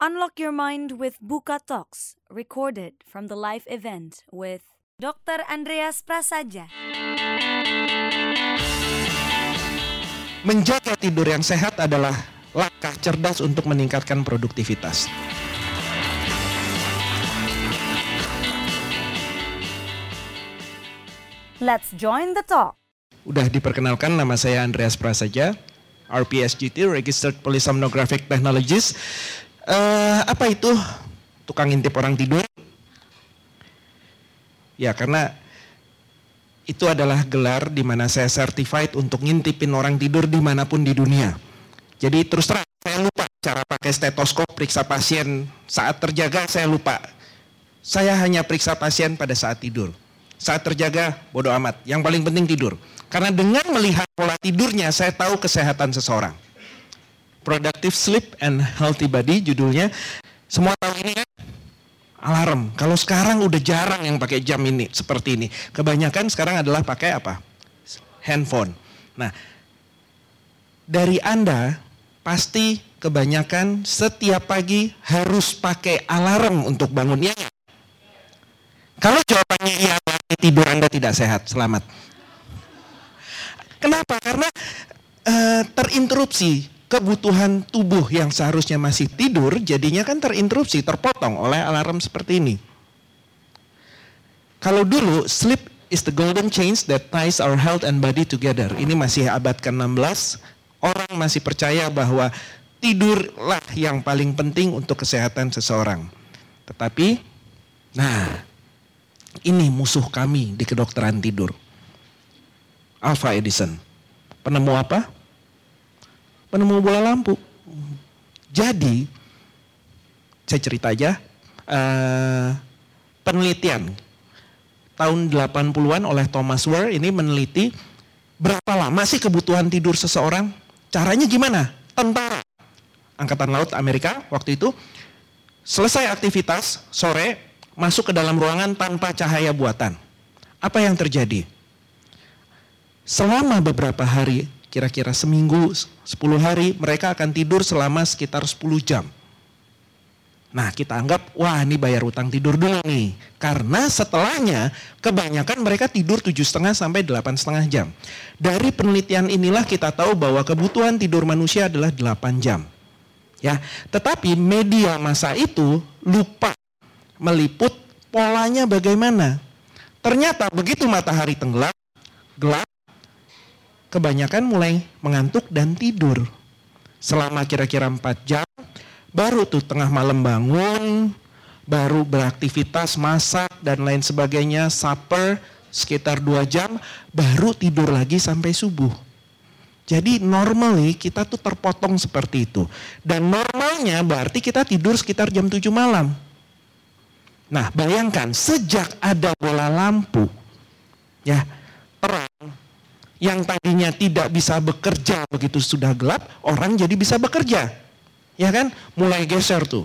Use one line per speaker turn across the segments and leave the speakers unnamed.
Unlock your mind with Buka Talks, recorded from the live event with Dr. Andreas Prasaja.
Menjaga tidur yang sehat adalah langkah cerdas untuk meningkatkan produktivitas.
Let's join the talk.
Udah diperkenalkan nama saya Andreas Prasaja, RPSGT Registered Polysomnographic Technologies. Uh, apa itu tukang intip orang tidur? Ya karena itu adalah gelar di mana saya certified untuk ngintipin orang tidur di mana pun di dunia. Jadi terus terang saya lupa cara pakai stetoskop periksa pasien saat terjaga saya lupa. Saya hanya periksa pasien pada saat tidur. Saat terjaga bodoh amat. Yang paling penting tidur. Karena dengan melihat pola tidurnya saya tahu kesehatan seseorang. Productive Sleep and Healthy Body judulnya. Semua tahu ini kan? Alarm. Kalau sekarang udah jarang yang pakai jam ini seperti ini. Kebanyakan sekarang adalah pakai apa? Handphone. Nah, dari Anda pasti kebanyakan setiap pagi harus pakai alarm untuk bangun ya. Kalau jawabannya iya, tidur Anda tidak sehat. Selamat. Kenapa? Karena uh, terinterupsi kebutuhan tubuh yang seharusnya masih tidur, jadinya kan terinterupsi, terpotong oleh alarm seperti ini. Kalau dulu sleep is the golden chains that ties our health and body together. Ini masih abad ke-16, orang masih percaya bahwa tidurlah yang paling penting untuk kesehatan seseorang. Tetapi, nah, ini musuh kami di kedokteran tidur. Alpha Edison. Penemu apa? Penemu bola lampu. Jadi, saya cerita aja, uh, penelitian tahun 80-an oleh Thomas Ware ini meneliti berapa lama sih kebutuhan tidur seseorang? Caranya gimana? Tentara Angkatan Laut Amerika waktu itu selesai aktivitas sore masuk ke dalam ruangan tanpa cahaya buatan. Apa yang terjadi? Selama beberapa hari, kira-kira seminggu, 10 hari, mereka akan tidur selama sekitar 10 jam. Nah kita anggap, wah ini bayar utang tidur dulu nih. Karena setelahnya kebanyakan mereka tidur tujuh setengah sampai delapan setengah jam. Dari penelitian inilah kita tahu bahwa kebutuhan tidur manusia adalah 8 jam. Ya, tetapi media masa itu lupa meliput polanya bagaimana. Ternyata begitu matahari tenggelam, gelap, kebanyakan mulai mengantuk dan tidur. Selama kira-kira 4 jam, baru tuh tengah malam bangun, baru beraktivitas masak dan lain sebagainya, supper sekitar 2 jam, baru tidur lagi sampai subuh. Jadi normally kita tuh terpotong seperti itu. Dan normalnya berarti kita tidur sekitar jam 7 malam. Nah bayangkan sejak ada bola lampu, ya terang, yang tadinya tidak bisa bekerja begitu sudah gelap, orang jadi bisa bekerja. Ya kan? Mulai geser tuh.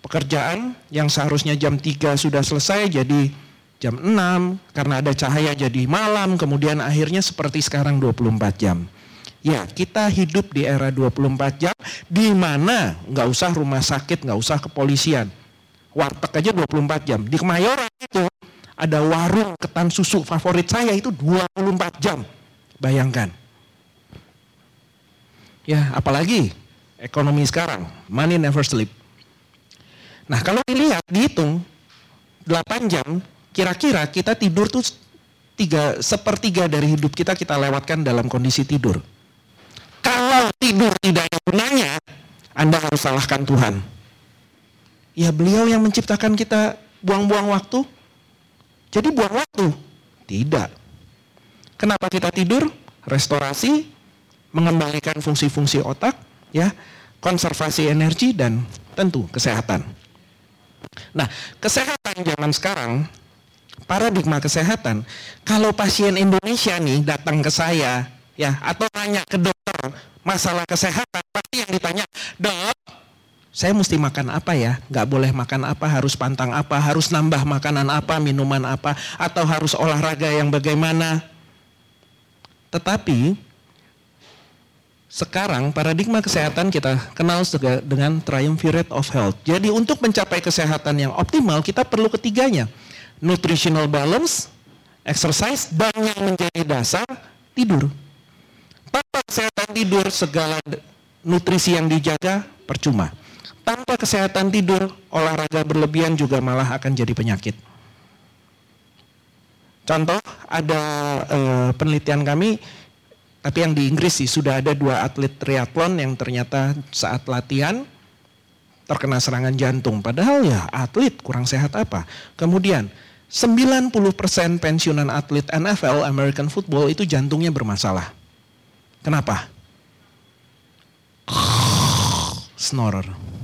Pekerjaan yang seharusnya jam 3 sudah selesai jadi jam 6 karena ada cahaya jadi malam kemudian akhirnya seperti sekarang 24 jam. Ya kita hidup di era 24 jam di mana nggak usah rumah sakit, nggak usah kepolisian. Warteg aja 24 jam. Di Kemayoran itu ada warung ketan susu favorit saya itu 24 jam. Bayangkan. Ya apalagi ekonomi sekarang, money never sleep. Nah kalau dilihat, dihitung 8 jam, kira-kira kita tidur tuh tiga, sepertiga dari hidup kita kita lewatkan dalam kondisi tidur. Kalau tidur tidak ada gunanya, Anda harus salahkan Tuhan. Ya beliau yang menciptakan kita buang-buang waktu. Jadi buang waktu? Tidak. Kenapa kita tidur? Restorasi, mengembalikan fungsi-fungsi otak, ya konservasi energi dan tentu kesehatan. Nah, kesehatan zaman sekarang, paradigma kesehatan, kalau pasien Indonesia nih datang ke saya, ya atau tanya ke dokter masalah kesehatan, pasti yang ditanya, dok, saya mesti makan apa ya? Gak boleh makan apa, harus pantang apa, harus nambah makanan apa, minuman apa, atau harus olahraga yang bagaimana. Tetapi sekarang paradigma kesehatan kita kenal dengan triumvirate of health. Jadi untuk mencapai kesehatan yang optimal kita perlu ketiganya. Nutritional balance, exercise, dan yang menjadi dasar tidur. Tanpa kesehatan tidur segala nutrisi yang dijaga percuma. Tanpa kesehatan tidur olahraga berlebihan juga malah akan jadi penyakit. Contoh ada uh, penelitian kami tapi yang di Inggris sih sudah ada dua atlet triathlon yang ternyata saat latihan terkena serangan jantung. Padahal ya atlet kurang sehat apa. Kemudian 90% pensiunan atlet NFL American Football itu jantungnya bermasalah. Kenapa? Snorer.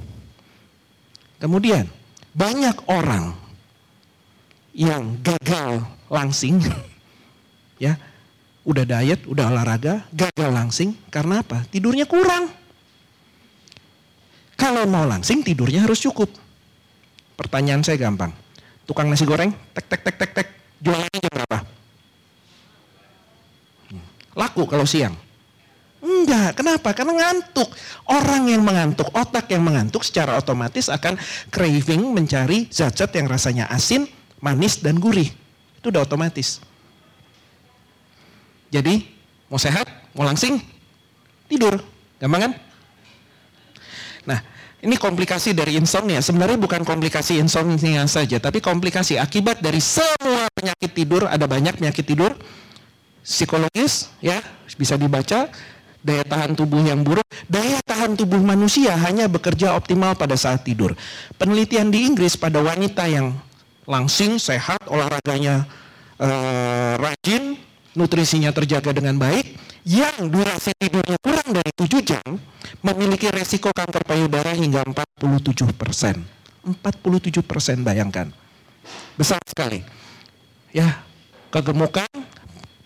Kemudian banyak orang yang gagal langsing ya udah diet, udah olahraga, gagal langsing. Karena apa? Tidurnya kurang. Kalau mau langsing tidurnya harus cukup. Pertanyaan saya gampang. Tukang nasi goreng, tek tek tek tek tek, jualannya jam berapa? Hmm. Laku kalau siang. Enggak, kenapa? Karena ngantuk. Orang yang mengantuk, otak yang mengantuk secara otomatis akan craving mencari zat-zat yang rasanya asin, manis, dan gurih. Itu udah otomatis. Jadi mau sehat, mau langsing, tidur. Gampang kan? Nah, ini komplikasi dari insomnia. Sebenarnya bukan komplikasi insomnia saja, tapi komplikasi akibat dari semua penyakit tidur. Ada banyak penyakit tidur. Psikologis, ya, bisa dibaca. Daya tahan tubuh yang buruk. Daya tahan tubuh manusia hanya bekerja optimal pada saat tidur. Penelitian di Inggris pada wanita yang langsing, sehat, olahraganya uh, rajin, nutrisinya terjaga dengan baik, yang durasi tidurnya kurang dari 7 jam, memiliki resiko kanker payudara hingga 47 persen. 47 persen bayangkan. Besar sekali. Ya, kegemukan,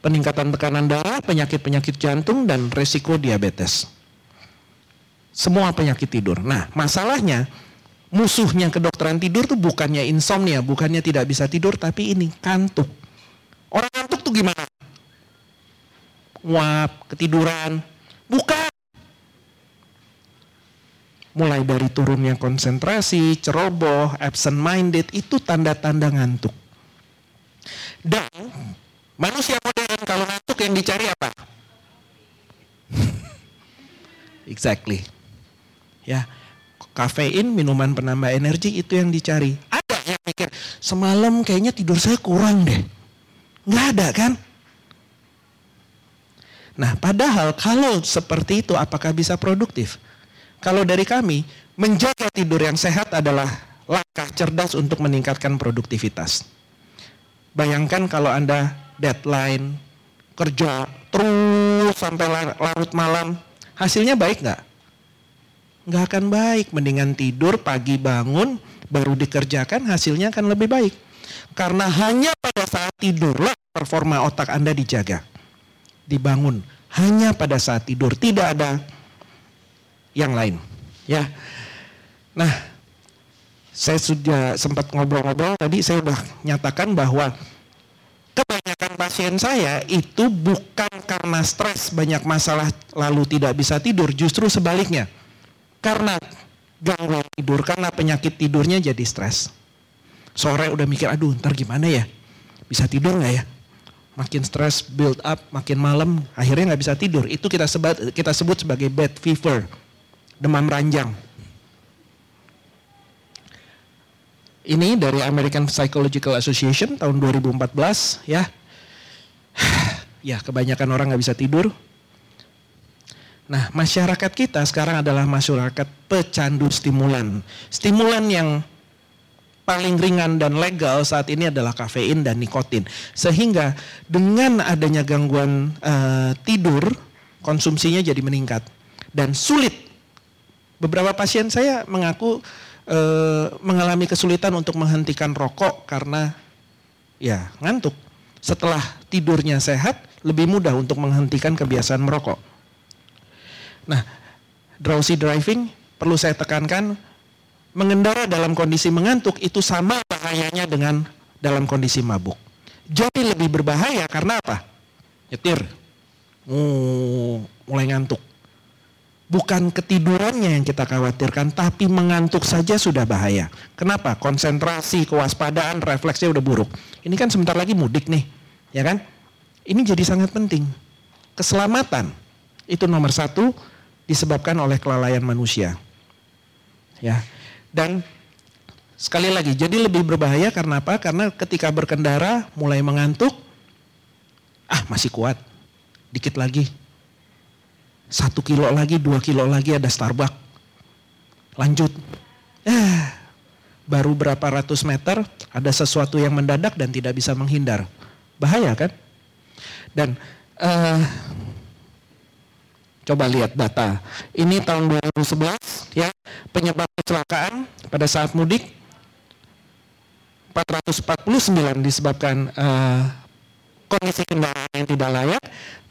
peningkatan tekanan darah, penyakit-penyakit jantung, dan resiko diabetes. Semua penyakit tidur. Nah, masalahnya musuhnya kedokteran tidur tuh bukannya insomnia, bukannya tidak bisa tidur, tapi ini kantuk. Orang kantuk tuh gimana? nguap, ketiduran. Bukan. Mulai dari turunnya konsentrasi, ceroboh, absent minded, itu tanda-tanda ngantuk. Dan manusia modern kalau ngantuk yang dicari apa? exactly. Ya, kafein, minuman penambah energi itu yang dicari. Ada yang mikir, semalam kayaknya tidur saya kurang deh. Nggak ada kan? Nah, padahal kalau seperti itu apakah bisa produktif? Kalau dari kami, menjaga tidur yang sehat adalah langkah cerdas untuk meningkatkan produktivitas. Bayangkan kalau Anda deadline, kerja terus sampai larut malam, hasilnya baik nggak? Nggak akan baik, mendingan tidur pagi bangun, baru dikerjakan hasilnya akan lebih baik. Karena hanya pada saat tidurlah performa otak Anda dijaga dibangun hanya pada saat tidur, tidak ada yang lain. Ya. Nah, saya sudah sempat ngobrol-ngobrol tadi saya sudah nyatakan bahwa kebanyakan pasien saya itu bukan karena stres banyak masalah lalu tidak bisa tidur, justru sebaliknya. Karena gangguan tidur, karena penyakit tidurnya jadi stres. Sore udah mikir, aduh ntar gimana ya? Bisa tidur nggak ya? makin stres build up, makin malam, akhirnya nggak bisa tidur. Itu kita sebut kita sebut sebagai bed fever, demam ranjang. Ini dari American Psychological Association tahun 2014 ya. Ya kebanyakan orang nggak bisa tidur. Nah masyarakat kita sekarang adalah masyarakat pecandu stimulan. Stimulan yang paling ringan dan legal saat ini adalah kafein dan nikotin. Sehingga dengan adanya gangguan uh, tidur, konsumsinya jadi meningkat dan sulit. Beberapa pasien saya mengaku uh, mengalami kesulitan untuk menghentikan rokok karena ya ngantuk. Setelah tidurnya sehat, lebih mudah untuk menghentikan kebiasaan merokok. Nah, drowsy driving perlu saya tekankan mengendara dalam kondisi mengantuk itu sama bahayanya dengan dalam kondisi mabuk. Jadi lebih berbahaya karena apa? Nyetir, uh, mulai ngantuk. Bukan ketidurannya yang kita khawatirkan, tapi mengantuk saja sudah bahaya. Kenapa? Konsentrasi, kewaspadaan, refleksnya udah buruk. Ini kan sebentar lagi mudik nih, ya kan? Ini jadi sangat penting. Keselamatan itu nomor satu disebabkan oleh kelalaian manusia. Ya, dan sekali lagi, jadi lebih berbahaya karena apa? Karena ketika berkendara mulai mengantuk, ah masih kuat, dikit lagi, satu kilo lagi, dua kilo lagi ada Starbucks. Lanjut. Eh, baru berapa ratus meter ada sesuatu yang mendadak dan tidak bisa menghindar. Bahaya kan? Dan uh, coba lihat data. Ini tahun 2011 ya, penyebab kecelakaan pada saat mudik 449 disebabkan uh, kondisi kendaraan yang tidak layak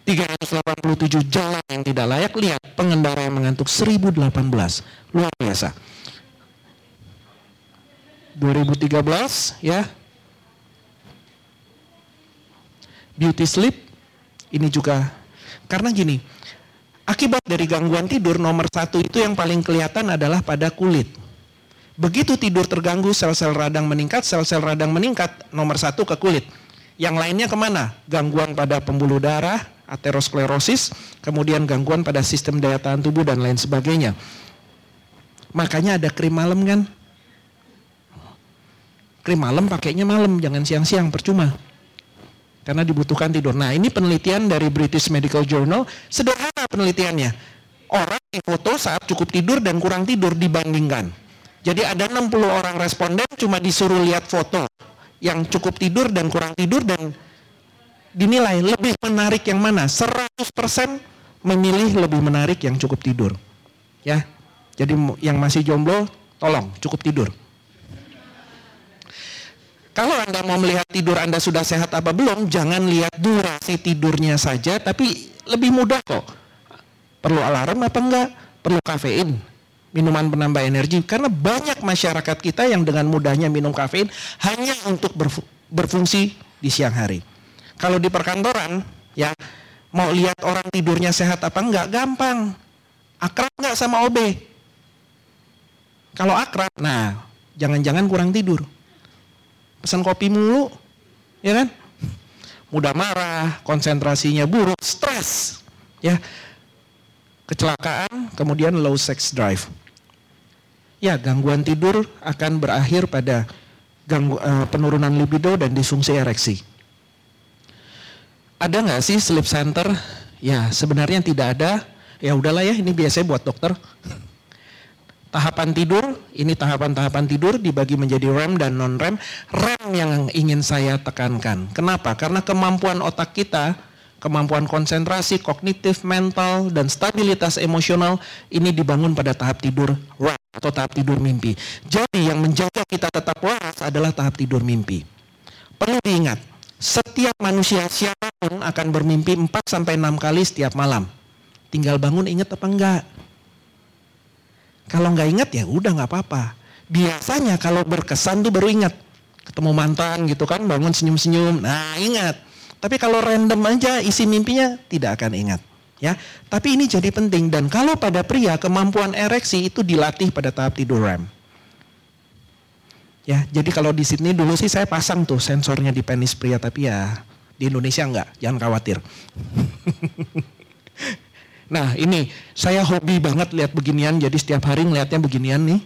387 jalan yang tidak layak, lihat pengendara yang mengantuk 1018. Luar biasa. 2013 ya. Beauty sleep ini juga karena gini, akibat dari gangguan tidur nomor satu itu yang paling kelihatan adalah pada kulit. Begitu tidur terganggu, sel-sel radang meningkat, sel-sel radang meningkat, nomor satu ke kulit. Yang lainnya ke mana? Gangguan pada pembuluh darah, aterosklerosis, kemudian gangguan pada sistem daya tahan tubuh dan lain sebagainya. Makanya ada krim malam kan? Krim malam pakainya malam, jangan siang-siang, percuma. Karena dibutuhkan tidur. Nah ini penelitian dari British Medical Journal, sederhana penelitiannya. Orang yang foto saat cukup tidur dan kurang tidur dibandingkan. Jadi ada 60 orang responden cuma disuruh lihat foto yang cukup tidur dan kurang tidur dan dinilai lebih menarik yang mana? 100% memilih lebih menarik yang cukup tidur. Ya. Jadi yang masih jomblo, tolong cukup tidur. Kalau Anda mau melihat tidur Anda sudah sehat apa belum, jangan lihat durasi tidurnya saja, tapi lebih mudah kok. Perlu alarm apa enggak? Perlu kafein, minuman penambah energi. Karena banyak masyarakat kita yang dengan mudahnya minum kafein hanya untuk berfungsi di siang hari. Kalau di perkantoran, ya mau lihat orang tidurnya sehat apa enggak, gampang. Akrab enggak sama OB? Kalau akrab, nah jangan-jangan kurang tidur. Pesan kopi mulu, ya kan? Mudah marah, konsentrasinya buruk, stres, ya. Kecelakaan, kemudian low sex drive. Ya, gangguan tidur akan berakhir pada ganggu, uh, penurunan libido dan disfungsi ereksi. Ada nggak sih sleep center? Ya sebenarnya tidak ada. Ya udahlah ya ini biasanya buat dokter. Tahapan tidur, ini tahapan-tahapan tidur dibagi menjadi REM dan non-REM. REM yang ingin saya tekankan. Kenapa? Karena kemampuan otak kita, kemampuan konsentrasi, kognitif, mental, dan stabilitas emosional ini dibangun pada tahap tidur REM atau tahap tidur mimpi. Jadi yang menjaga kita tetap waras adalah tahap tidur mimpi. Perlu diingat, setiap manusia siapa pun akan bermimpi 4 sampai 6 kali setiap malam. Tinggal bangun ingat apa enggak? Kalau enggak ingat ya udah nggak apa-apa. Biasanya kalau berkesan tuh baru ingat. Ketemu mantan gitu kan, bangun senyum-senyum. Nah, ingat. Tapi kalau random aja isi mimpinya tidak akan ingat. Ya, tapi ini jadi penting dan kalau pada pria kemampuan ereksi itu dilatih pada tahap tidur REM. Ya, jadi kalau di Sydney dulu sih saya pasang tuh sensornya di penis pria, tapi ya di Indonesia enggak, jangan khawatir. nah ini saya hobi banget lihat beginian, jadi setiap hari ngeliatnya beginian nih.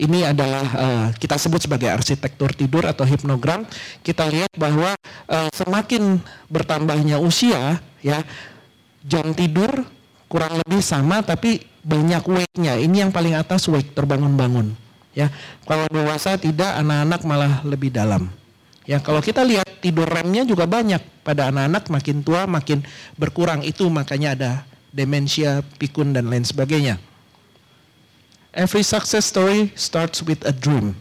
Ini adalah uh, kita sebut sebagai arsitektur tidur atau hipnogram. Kita lihat bahwa uh, semakin bertambahnya usia, ya jam tidur kurang lebih sama, tapi banyak wake-nya. Ini yang paling atas wake terbangun-bangun. Ya, kalau dewasa tidak, anak-anak malah lebih dalam. Ya, kalau kita lihat tidur remnya juga banyak pada anak-anak makin tua makin berkurang itu makanya ada demensia, pikun dan lain sebagainya. Every success story starts with a dream.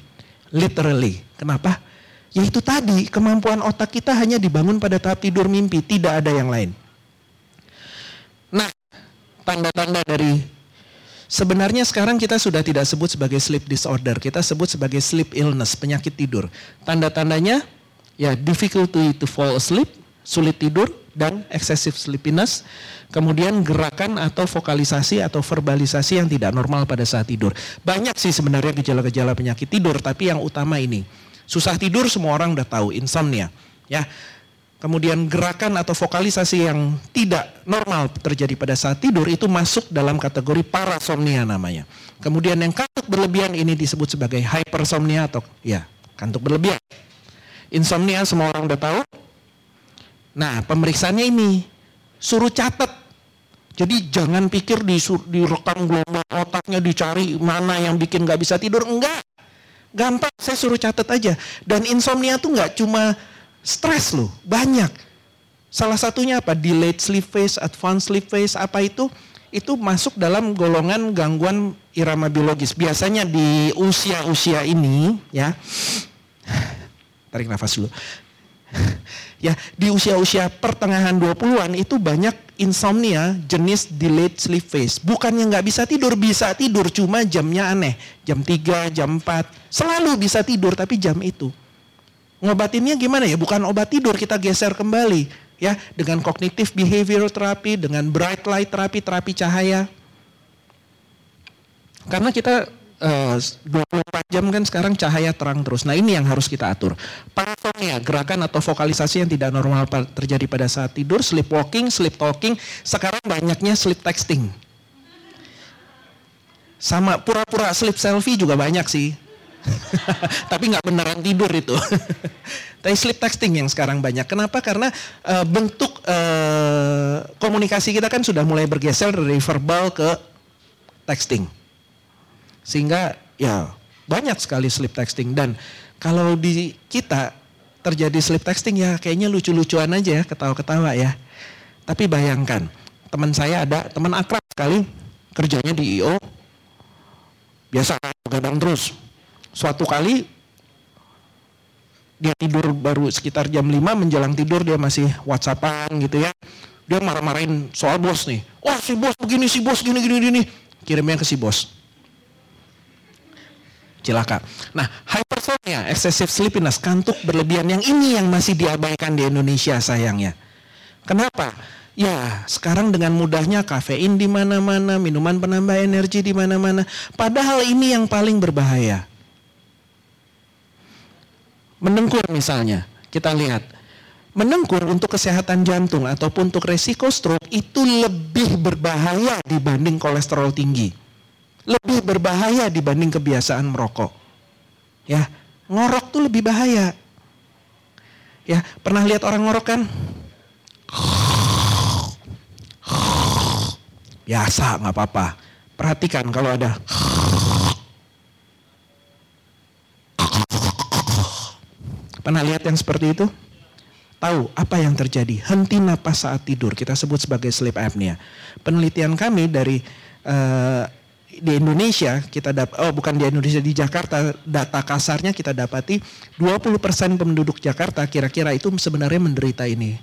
Literally. Kenapa? Ya itu tadi, kemampuan otak kita hanya dibangun pada tahap tidur mimpi, tidak ada yang lain. Nah, tanda-tanda dari Sebenarnya sekarang kita sudah tidak sebut sebagai sleep disorder, kita sebut sebagai sleep illness, penyakit tidur. Tanda-tandanya ya difficulty to fall asleep, sulit tidur, dan excessive sleepiness. Kemudian gerakan atau vokalisasi atau verbalisasi yang tidak normal pada saat tidur. Banyak sih sebenarnya gejala-gejala penyakit tidur, tapi yang utama ini. Susah tidur semua orang udah tahu, insomnia. Ya, kemudian gerakan atau vokalisasi yang tidak normal terjadi pada saat tidur itu masuk dalam kategori parasomnia namanya. Kemudian yang kantuk berlebihan ini disebut sebagai hypersomnia atau ya kantuk berlebihan. Insomnia semua orang udah tahu. Nah pemeriksaannya ini suruh catat. Jadi jangan pikir di direkam gelombang otaknya dicari mana yang bikin nggak bisa tidur. Enggak. Gampang saya suruh catat aja. Dan insomnia tuh nggak cuma Stres loh, banyak. Salah satunya apa? Delayed sleep phase, advanced sleep phase, apa itu? Itu masuk dalam golongan gangguan irama biologis. Biasanya di usia-usia ini, ya. Tarik nafas dulu. ya, di usia-usia pertengahan 20-an itu banyak insomnia jenis delayed sleep phase. Bukannya nggak bisa tidur, bisa tidur, cuma jamnya aneh. Jam 3, jam 4, selalu bisa tidur tapi jam itu. Ngobatinnya gimana ya? Bukan obat tidur, kita geser kembali ya dengan kognitif behavior therapy, dengan bright light terapi, terapi cahaya. Karena kita uh, eh, 24 jam kan sekarang cahaya terang terus. Nah ini yang harus kita atur. Parasomnia, gerakan atau vokalisasi yang tidak normal terjadi pada saat tidur, sleepwalking, sleep talking, sekarang banyaknya sleep texting. Sama pura-pura sleep selfie juga banyak sih. Tapi nggak beneran tidur itu. Tapi sleep texting yang sekarang banyak. Kenapa? Karena uh, bentuk uh, komunikasi kita kan sudah mulai bergeser dari verbal ke texting. Sehingga ya banyak sekali sleep texting dan kalau di kita terjadi sleep texting ya kayaknya lucu-lucuan aja ya, ketawa-ketawa ya. Tapi bayangkan, teman saya ada teman akrab sekali kerjanya di IO. Biasa kadang terus Suatu kali dia tidur baru sekitar jam 5 menjelang tidur dia masih whatsappan gitu ya. Dia marah-marahin soal bos nih. Wah si bos begini, si bos gini, gini, gini. Kirimnya ke si bos. Cilaka. Nah, hypersomnia, excessive sleepiness, kantuk berlebihan yang ini yang masih diabaikan di Indonesia sayangnya. Kenapa? Ya, sekarang dengan mudahnya kafein di mana-mana, minuman penambah energi di mana-mana. Padahal ini yang paling berbahaya. Menengkur misalnya, kita lihat. Menengkur untuk kesehatan jantung ataupun untuk resiko stroke itu lebih berbahaya dibanding kolesterol tinggi. Lebih berbahaya dibanding kebiasaan merokok. Ya, ngorok tuh lebih bahaya. Ya, pernah lihat orang ngorok kan? Biasa, nggak apa-apa. Perhatikan kalau ada Pernah lihat yang seperti itu? Tahu apa yang terjadi? Henti napas saat tidur. Kita sebut sebagai sleep apnea. Penelitian kami dari uh, di Indonesia kita dapat oh bukan di Indonesia di Jakarta data kasarnya kita dapati 20% penduduk Jakarta kira-kira itu sebenarnya menderita ini.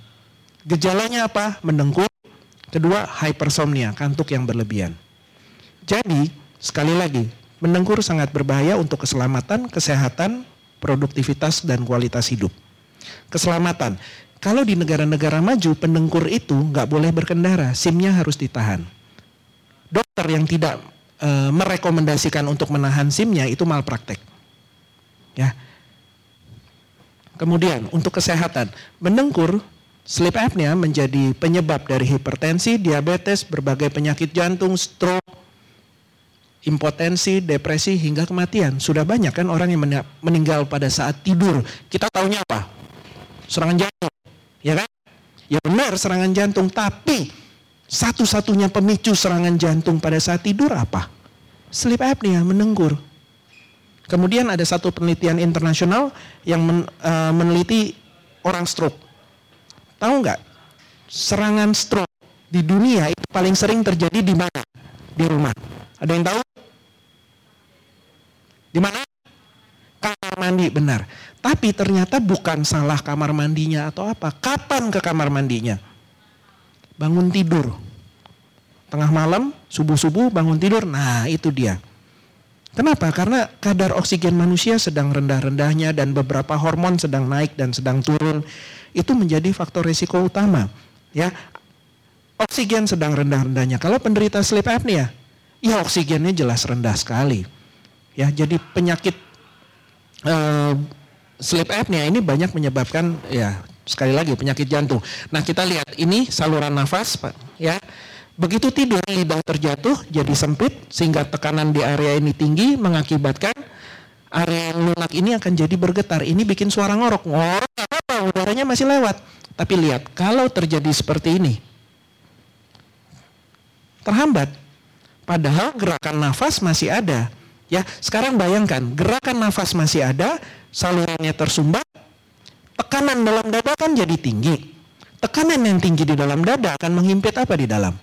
Gejalanya apa? Mendengkur. Kedua hypersomnia, kantuk yang berlebihan. Jadi sekali lagi mendengkur sangat berbahaya untuk keselamatan, kesehatan, produktivitas dan kualitas hidup. Keselamatan. Kalau di negara-negara maju pendengkur itu nggak boleh berkendara, SIM-nya harus ditahan. Dokter yang tidak e, merekomendasikan untuk menahan SIM-nya itu malpraktek. Ya. Kemudian untuk kesehatan, mendengkur sleep apnea menjadi penyebab dari hipertensi, diabetes, berbagai penyakit jantung, stroke, impotensi, depresi hingga kematian. Sudah banyak kan orang yang meninggal pada saat tidur. Kita tahunya apa? Serangan jantung. Ya kan? Ya benar serangan jantung, tapi satu-satunya pemicu serangan jantung pada saat tidur apa? Sleep apnea, menenggur. Kemudian ada satu penelitian internasional yang men, uh, meneliti orang stroke. Tahu nggak? Serangan stroke di dunia itu paling sering terjadi di mana? Di rumah. Ada yang tahu? Di mana? Kamar mandi, benar. Tapi ternyata bukan salah kamar mandinya atau apa. Kapan ke kamar mandinya? Bangun tidur. Tengah malam, subuh-subuh bangun tidur. Nah itu dia. Kenapa? Karena kadar oksigen manusia sedang rendah-rendahnya dan beberapa hormon sedang naik dan sedang turun. Itu menjadi faktor risiko utama. Ya, oksigen sedang rendah-rendahnya. Kalau penderita sleep apnea, ya oksigennya jelas rendah sekali. Ya, jadi penyakit uh, sleep apnea ini banyak menyebabkan ya sekali lagi penyakit jantung. Nah, kita lihat ini saluran nafas, Pak, ya. Begitu tidur lidah terjatuh jadi sempit sehingga tekanan di area ini tinggi mengakibatkan area lunak ini akan jadi bergetar. Ini bikin suara ngorok. Ngorok apa? Udaranya masih lewat. Tapi lihat, kalau terjadi seperti ini, terhambat. Padahal gerakan nafas masih ada. Ya, sekarang bayangkan, gerakan nafas masih ada, salurannya tersumbat, tekanan dalam dada kan jadi tinggi. Tekanan yang tinggi di dalam dada akan menghimpit apa di dalam?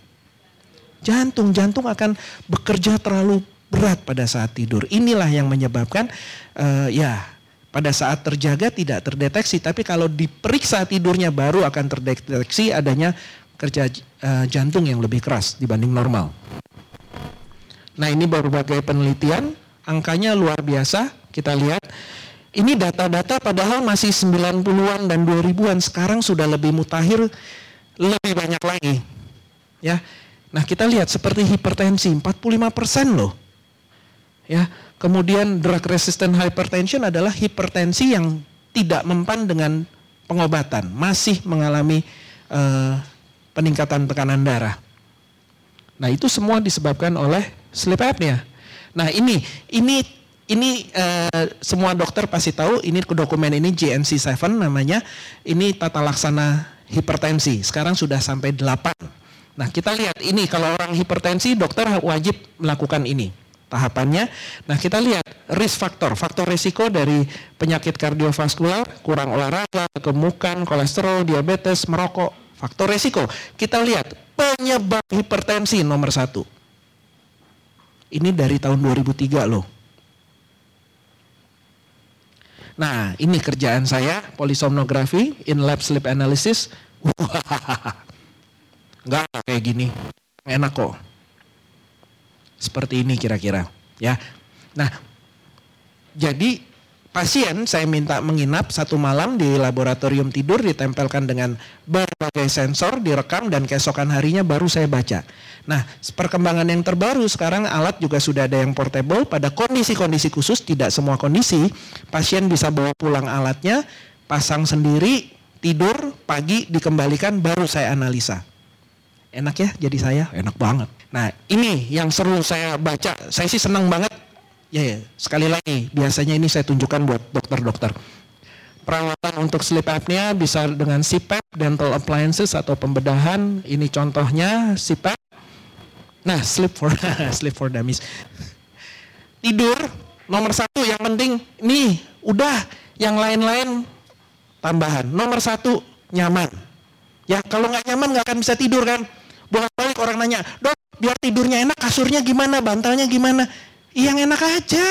Jantung, jantung akan bekerja terlalu berat pada saat tidur. Inilah yang menyebabkan uh, ya pada saat terjaga tidak terdeteksi, tapi kalau diperiksa tidurnya baru akan terdeteksi adanya kerja uh, jantung yang lebih keras dibanding normal. Nah ini berbagai penelitian, angkanya luar biasa, kita lihat. Ini data-data padahal masih 90-an dan 2000-an, sekarang sudah lebih mutakhir, lebih banyak lagi. Ya, Nah kita lihat seperti hipertensi, 45% loh. Ya, Kemudian drug resistant hypertension adalah hipertensi yang tidak mempan dengan pengobatan, masih mengalami uh, peningkatan tekanan darah. Nah, itu semua disebabkan oleh sleep apnea. Nah, ini ini ini uh, semua dokter pasti tahu ini dokumen ini GNC7 namanya. Ini tata laksana hipertensi. Sekarang sudah sampai 8. Nah, kita lihat ini kalau orang hipertensi dokter wajib melakukan ini tahapannya. Nah kita lihat risk faktor, faktor risiko dari penyakit kardiovaskular, kurang olahraga, kegemukan, kolesterol, diabetes, merokok, faktor risiko. Kita lihat penyebab hipertensi nomor satu. Ini dari tahun 2003 loh. Nah ini kerjaan saya, polisomnografi, in lab sleep analysis. Enggak kayak gini, enak kok. Seperti ini kira-kira, ya. Nah, jadi pasien saya minta menginap satu malam di laboratorium tidur ditempelkan dengan berbagai sensor direkam dan keesokan harinya baru saya baca. Nah, perkembangan yang terbaru sekarang alat juga sudah ada yang portable pada kondisi-kondisi khusus tidak semua kondisi pasien bisa bawa pulang alatnya, pasang sendiri, tidur, pagi dikembalikan baru saya analisa. Enak ya jadi saya? Enak banget. Nah ini yang seru saya baca. Saya sih senang banget. Ya, ya sekali lagi biasanya ini saya tunjukkan buat dokter-dokter. Perawatan untuk sleep apnea bisa dengan CPAP, dental appliances atau pembedahan. Ini contohnya CPAP. Nah, sleep for sleep for dummies. Tidur nomor satu yang penting nih udah yang lain-lain tambahan. Nomor satu nyaman. Ya kalau nggak nyaman nggak akan bisa tidur kan bolak-balik orang nanya, dok biar tidurnya enak kasurnya gimana, bantalnya gimana? Yang enak aja.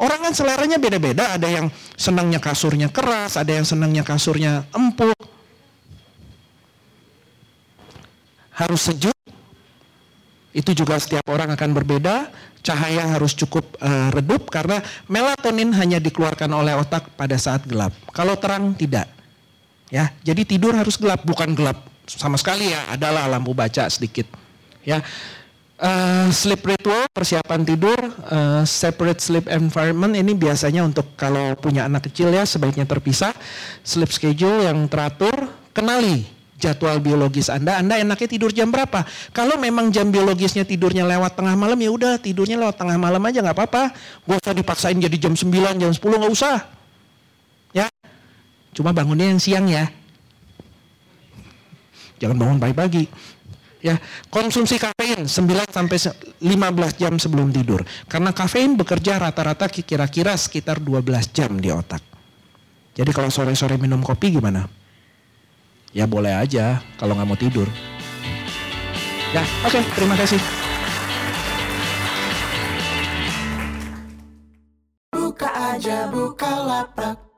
Orang kan seleranya beda-beda, ada yang senangnya kasurnya keras, ada yang senangnya kasurnya empuk. Harus sejuk, itu juga setiap orang akan berbeda. Cahaya harus cukup uh, redup karena melatonin hanya dikeluarkan oleh otak pada saat gelap. Kalau terang tidak. Ya, jadi tidur harus gelap, bukan gelap sama sekali ya adalah lampu baca sedikit ya uh, sleep ritual persiapan tidur uh, separate sleep environment ini biasanya untuk kalau punya anak kecil ya sebaiknya terpisah sleep schedule yang teratur kenali jadwal biologis Anda, Anda enaknya tidur jam berapa? Kalau memang jam biologisnya tidurnya lewat tengah malam ya udah tidurnya lewat tengah malam aja nggak apa-apa. Gak usah dipaksain jadi jam 9, jam 10 nggak usah. Ya, cuma bangunnya yang siang ya. Jangan bangun pagi-pagi. Ya, konsumsi kafein 9 sampai 15 jam sebelum tidur. Karena kafein bekerja rata-rata kira-kira sekitar 12 jam di otak. Jadi kalau sore-sore minum kopi gimana? Ya boleh aja kalau nggak mau tidur. Ya, oke, okay, terima kasih. Buka aja buka lapak.